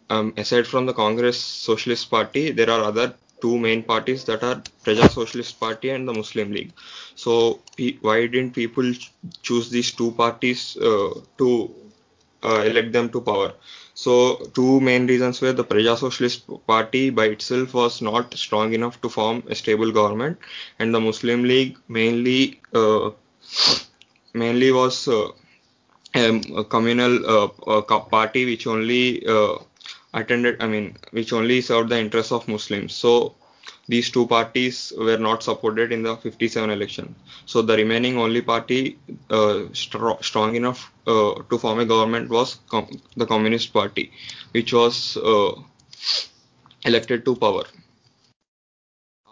Speaker 3: um, aside from the Congress Socialist Party, there are other two main parties that are Praja Socialist Party and the Muslim League. So, why didn't people choose these two parties uh, to elect them to power? So, two main reasons were the Praja Socialist Party by itself was not strong enough to form a stable government, and the Muslim League mainly uh, mainly was uh, a communal uh, party which only uh, attended, I mean, which only served the interests of Muslims. So, these two parties were not supported in the 57 election. So the remaining only party uh, stro- strong enough uh, to form a government was com- the Communist Party, which was uh, elected to power.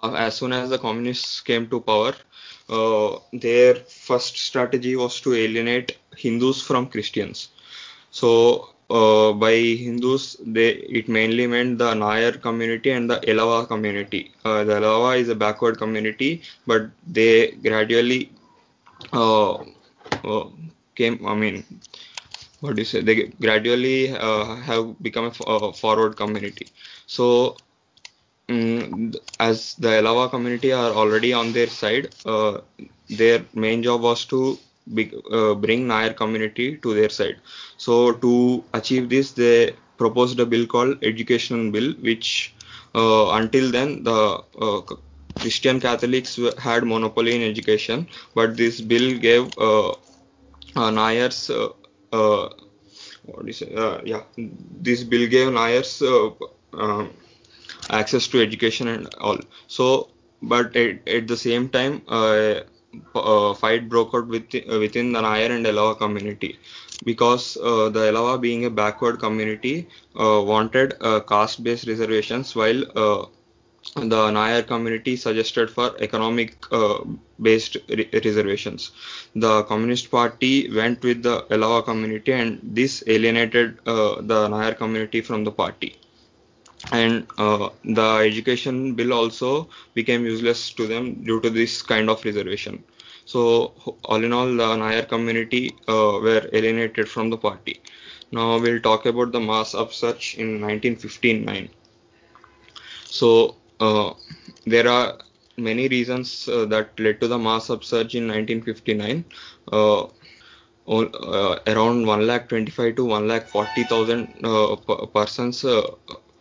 Speaker 3: Uh, as soon as the communists came to power, uh, their first strategy was to alienate Hindus from Christians. So uh, by Hindus, they it mainly meant the Nayar community and the Elava community. Uh, the Elava is a backward community, but they gradually uh, uh, came. I mean, what do you say? They gradually uh, have become a f- uh, forward community. So mm, as the Elava community are already on their side, uh, their main job was to be, uh, bring Nair community to their side. So to achieve this, they proposed a bill called Education Bill, which uh, until then the uh, Christian Catholics had monopoly in education, but this bill gave uh, uh, Nayars uh, uh, yeah, this bill gave Nayars uh, um, access to education and all. So, but at, at the same time, uh, fight broke out within, uh, within the Nayar and Elava community because uh, the Elava, being a backward community, uh, wanted uh, caste-based reservations, while uh, the Nayar community suggested for economic based re- reservations. The Communist Party went with the Elava community and this alienated the Nayar community from the party. And uh, the education bill also became useless to them due to this kind of reservation. So, all in all, the Nayar community uh, were alienated from the party. Now, we'll talk about the mass upsurge in 1959. So uh, there are many reasons uh, that led to the mass upsurge in 1959. Uh, uh, around 1 lakh 25 to 1 lakh 40,000 uh, p- persons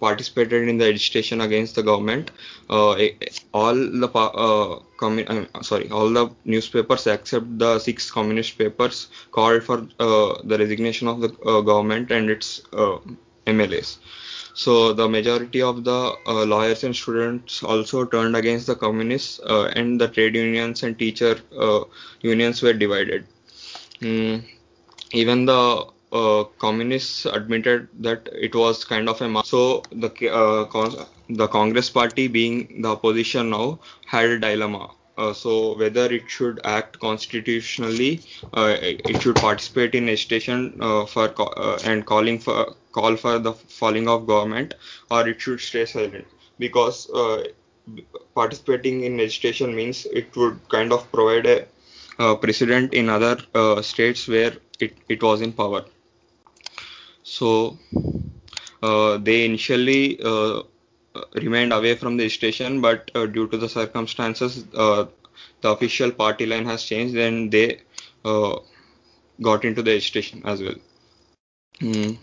Speaker 3: participated in the agitation against the government. Uh, eh, all the uh, commu- uh, sorry, all the newspapers except the six communist papers called for uh, the resignation of the uh, government and its uh, MLAs. So the majority of the lawyers and students also turned against the communists, and the trade unions and teacher unions were divided. Mm, even the uh, communists admitted that it was kind of a mass. So the uh, the Congress party, being the opposition now, had a dilemma. Uh, so whether it should act constitutionally, uh, it should participate in agitation uh, for uh, and calling for call for the falling of government, or it should stay silent because participating in agitation means it would kind of provide a uh, precedent in other uh, states where it, it was in power. So uh, they initially uh, remained away from the station, but uh, due to the circumstances, the official party line has changed, and they got into the station as well. Mm.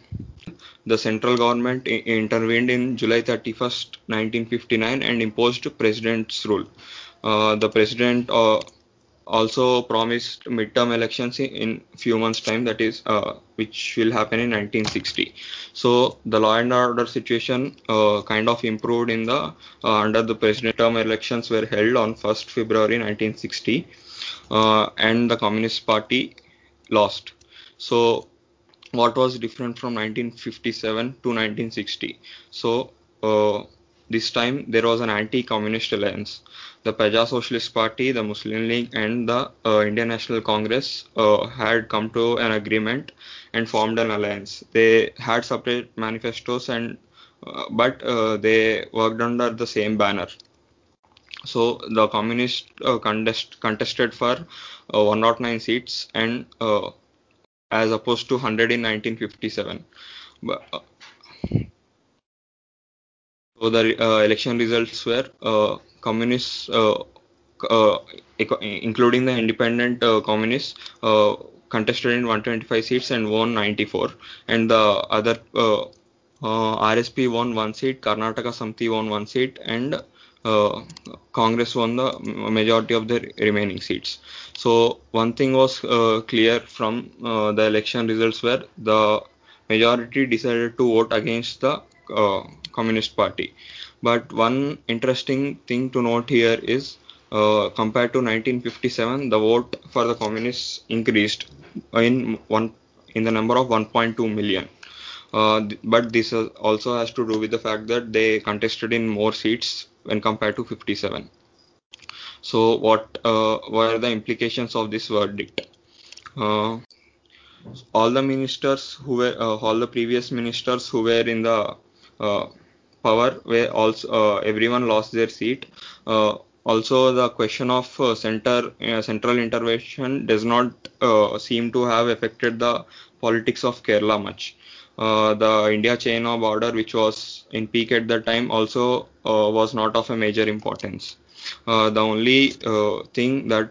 Speaker 3: The central government i- intervened in July 31st, 1959, and imposed president's rule. Uh, the president uh, also promised midterm elections in, few months time that is uh, which will happen in 1960 so the law and order situation uh, kind of improved in the uh, under the president term elections were held on 1st february 1960 uh, and the communist party lost. So what was different from 1957 to 1960 so uh, this time there was an anti-communist alliance the Praja Socialist Party, the Muslim League, and the uh, Indian National Congress uh, had come to an agreement and formed an alliance. They had separate manifestos, and uh, but uh, they worked under the same banner. So the communists uh, contest, contested for uh, 109 seats, and as opposed to 100 in 1957. But, so the uh, election results were uh, communists, uh, uh, including the independent uh, communists, contested in 125 seats and won 94, and the other RSP won one seat, Karnataka Samti won one seat, and Congress won the majority of the remaining seats. So one thing was clear from the election results were the majority decided to vote against the uh, Communist Party. But one interesting thing to note here is uh, compared to 1957, the vote for the communists increased in one in the number of 1.2 million. Uh, but this also has to do with the fact that they contested in more seats when compared to 57. So, what uh, were the implications of this verdict? Uh, all the ministers who were, uh, all the previous ministers who were in the uh, power were also uh, everyone lost their seat. Uh, also, the question of uh, center uh, central intervention does not uh, seem to have affected the politics of Kerala much. Uh, the India-China border, which was in peak at that time, also was not of a major importance. The only thing that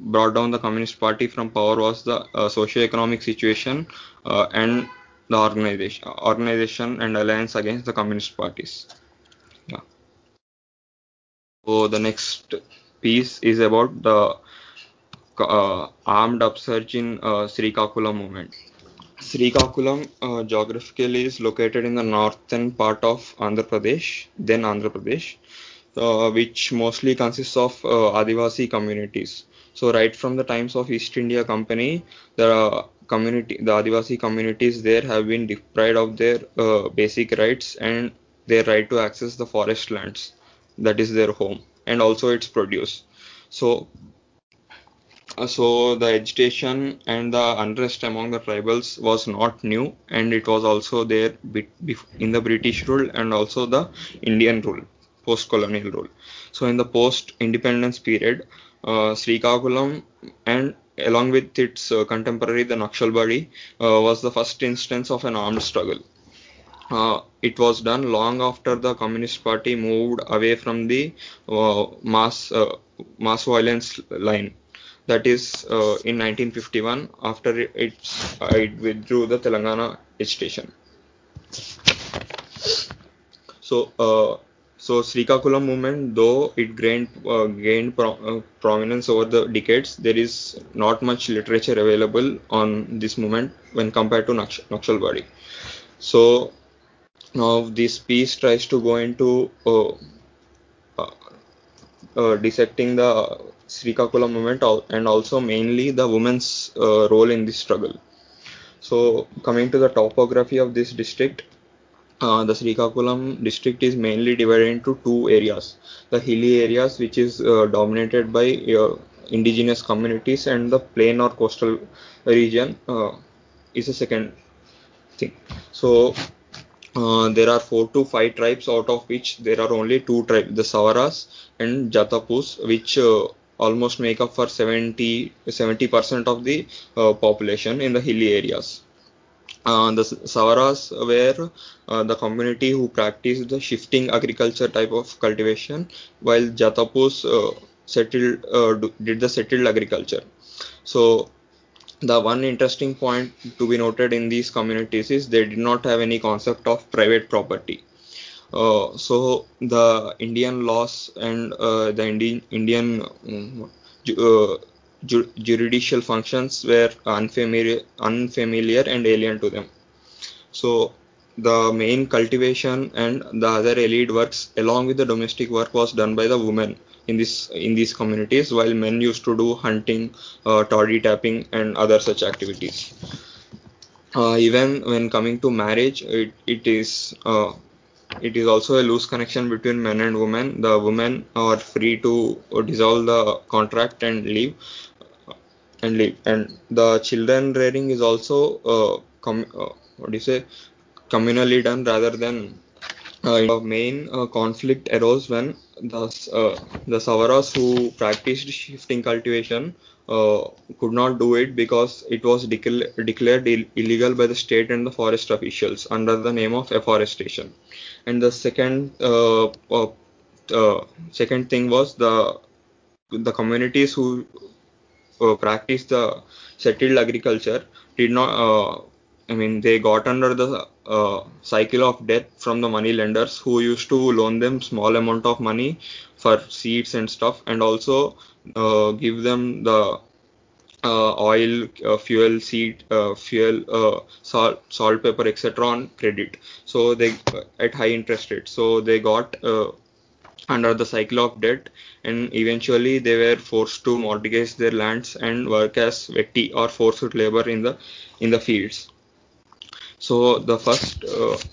Speaker 3: brought down the Communist Party from power was the socio-economic situation and the organization, organization and alliance against the Communist parties. Yeah. So the next piece is about the uh, armed upsurge in uh, Srikakulam movement. Srikakulam uh, geographically is located in the northern part of Andhra Pradesh, then Andhra Pradesh, uh, which mostly consists of uh, Adivasi communities. So right from the times of East India Company, the community, the Adivasi communities there have been deprived of their uh, basic rights and their right to access the forest lands, that is their home, and also its produce. So uh, so the agitation and the unrest among the tribals was not new and it was also there in the british rule and also the indian rule post colonial rule so in the post independence period uh, srikakulam and along with its uh, contemporary the naxalbari uh, was the first instance of an armed struggle uh, it was done long after the Communist Party moved away from the uh, mass uh, mass violence line. That is uh, in 1951 after it, it withdrew the Telangana agitation. So, so Srikakulam movement, though it gained uh, gained pro- uh, prominence over the decades, there is not much literature available on this movement when compared to Naksh-. So now this piece tries to go into uh, uh, uh, dissecting the Srikakulam movement and also mainly the women's uh, role in this struggle. So coming to the topography of this district, uh, the Srikakulam district is mainly divided into two areas. The hilly areas, which is uh, dominated by uh, indigenous communities, and the plain or coastal region uh, is a second thing. So there are four to five tribes, out of which there are only two tribes, the Savaras and Jatapus, which almost make up for 70 percent of the population in the hilly areas. Uh, the Savaras were uh, the community who practiced the shifting agriculture type of cultivation, while Jatapus uh, settled uh, do- did the settled agriculture. So the one interesting point to be noted in these communities is they did not have any concept of private property. Uh, so the Indian laws and uh, the Indian Indian um, ju- ju- judicial functions were unfamiliar, unfamiliar and alien to them. So the main cultivation and the other elite works along with the domestic work was done by the women in this in these communities while men used to do hunting uh, toddy tapping and other such activities uh, even when coming to marriage it, it is uh, it is also a loose connection between men and women the women are free to dissolve the contract and leave and leave and the children rearing is also uh, com- uh, what do you say communally done rather than uh, the main uh, conflict arose when the uh, the Savaras who practiced shifting cultivation uh, could not do it because it was decla- declared Ill- illegal by the state and the forest officials under the name of afforestation. And the second uh, uh, second thing was the the communities who uh, practice the settled agriculture did not uh, i mean they got under the uh, cycle of debt from the money lenders who used to loan them small amount of money for seeds and stuff and also uh, give them the uh, oil, fuel, seed, fuel, salt, salt, pepper, etc. on credit. So they at high interest rate So they got under the cycle of debt, and eventually they were forced to mortgage their lands and work as vetti or forced labor in the in the fields. So the first,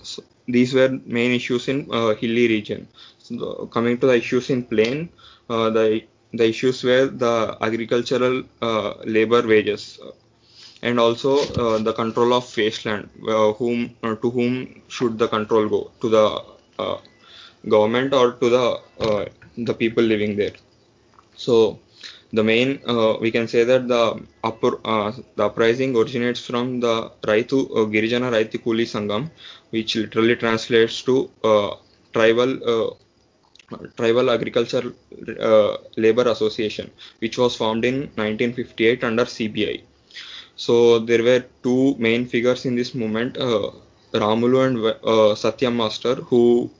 Speaker 3: so these were main issues in hilly region. So coming to the issues in plain, the the issues were the agricultural uh, labor wages and also uh, the control of wasteland uh, whom to whom should the control go to the government or to the the people living there so the main uh, we can say that the upper uh, the uprising originates from the Raitu uh, Girijana Raitu Kuli Sangam which literally translates to tribal Tribal Agriculture uh, Labor Association, which was formed in 1958 under CPI. So there were two main figures in this movement, uh, Ramulu and uh, Satyam Master, who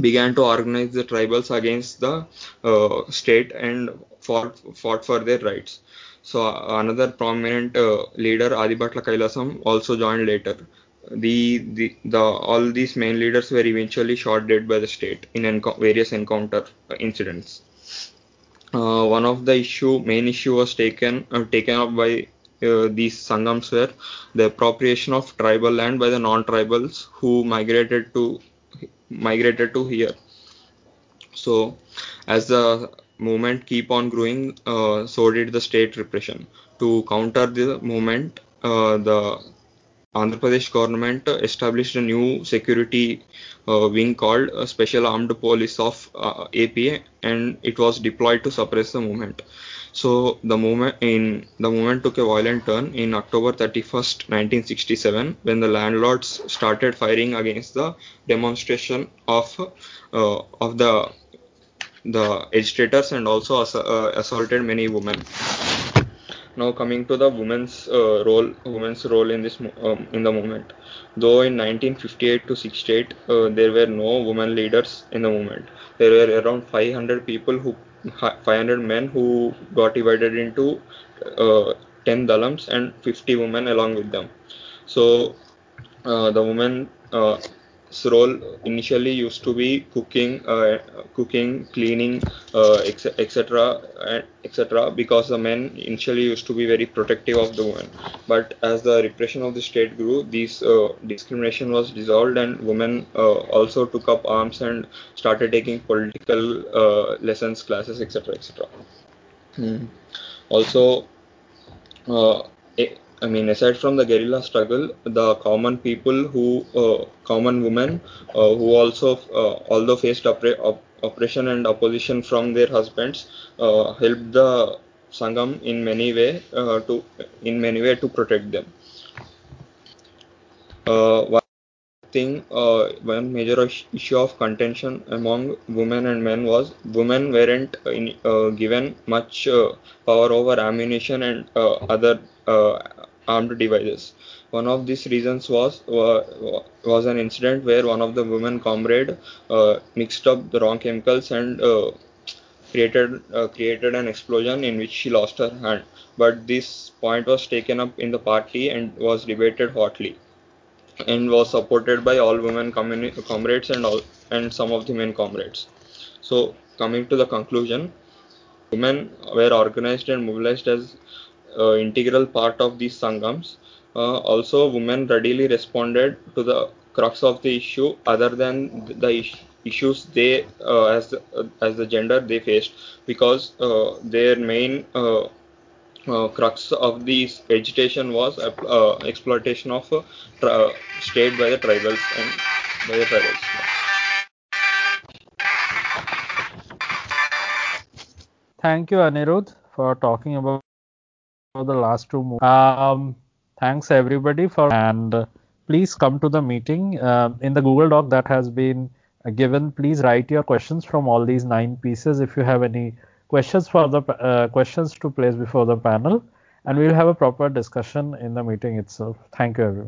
Speaker 3: began to organize the tribals against the uh, state and fought, fought for their rights. So another prominent uh, leader, Adibhatla Kailasam, also joined later the, the, the all these main leaders were eventually shot dead by the state in enco- various encounter incidents. Uh, one of the issue, main issue was taken uh, taken up by uh, these sangams were the appropriation of tribal land by the non-tribals who migrated to migrated to here. So, as the movement keep on growing, uh, so did the state repression. To counter the movement, uh, the Andhra Pradesh government established a new security uh, wing called Special Armed Police of uh, APA, and it was deployed to suppress the movement. So the movement in the took a violent turn in October 31st, 1967, when the landlords started firing against the demonstration of uh, of the the agitators and also ass- uh, assaulted many women. Now coming to the women's uh, role women's role in this um, in the movement though in 1958 to 68 uh, there were no women leaders in the movement there were around 500 people who 500 men who got divided into uh, 10 dalams and 50 women along with them. So uh, the women uh, role initially used to be cooking, uh, cooking, cleaning, uh, etc., etc. because the men initially used to be very protective of the women. But as the repression of the state grew, this uh, discrimination was dissolved, and women uh, also took up arms and started taking political uh, lessons, classes, etc., etc. Hmm. Also, uh, I mean, aside from the guerrilla struggle, the common people who, uh, common women, uh, who also, uh, although faced oppre- op- oppression and opposition from their husbands, uh, helped the Sangam in many way uh, to, in many way to protect them. Uh, one thing, one major issue of contention among women and men was women weren't in, given much power over ammunition and other armed devices. One of these reasons was uh, was an incident where one of the women comrade uh, mixed up the wrong chemicals and uh, created uh, created an explosion in which she lost her hand. But this point was taken up in the party and was debated hotly, and was supported by all women comrades and all and some of the men comrades. So coming to the conclusion, women were organized and mobilized as integral part of these sangams. Uh, also, women readily responded to the crux of the issue, other than the is- issues they, uh, as the, as the gender they faced, because their main uh, crux of this agitation was uh, exploitation of uh, tra- state by the tribals and by the tribals.
Speaker 1: Thank you, Anirudh, for talking about the last two movies. Um, thanks everybody for and please come to the meeting uh, in the Google Doc that has been given. Please write your questions from all these nine pieces. If you have any questions for the uh, questions to place before the panel, and we'll have a proper discussion in the meeting itself. Thank you, everyone.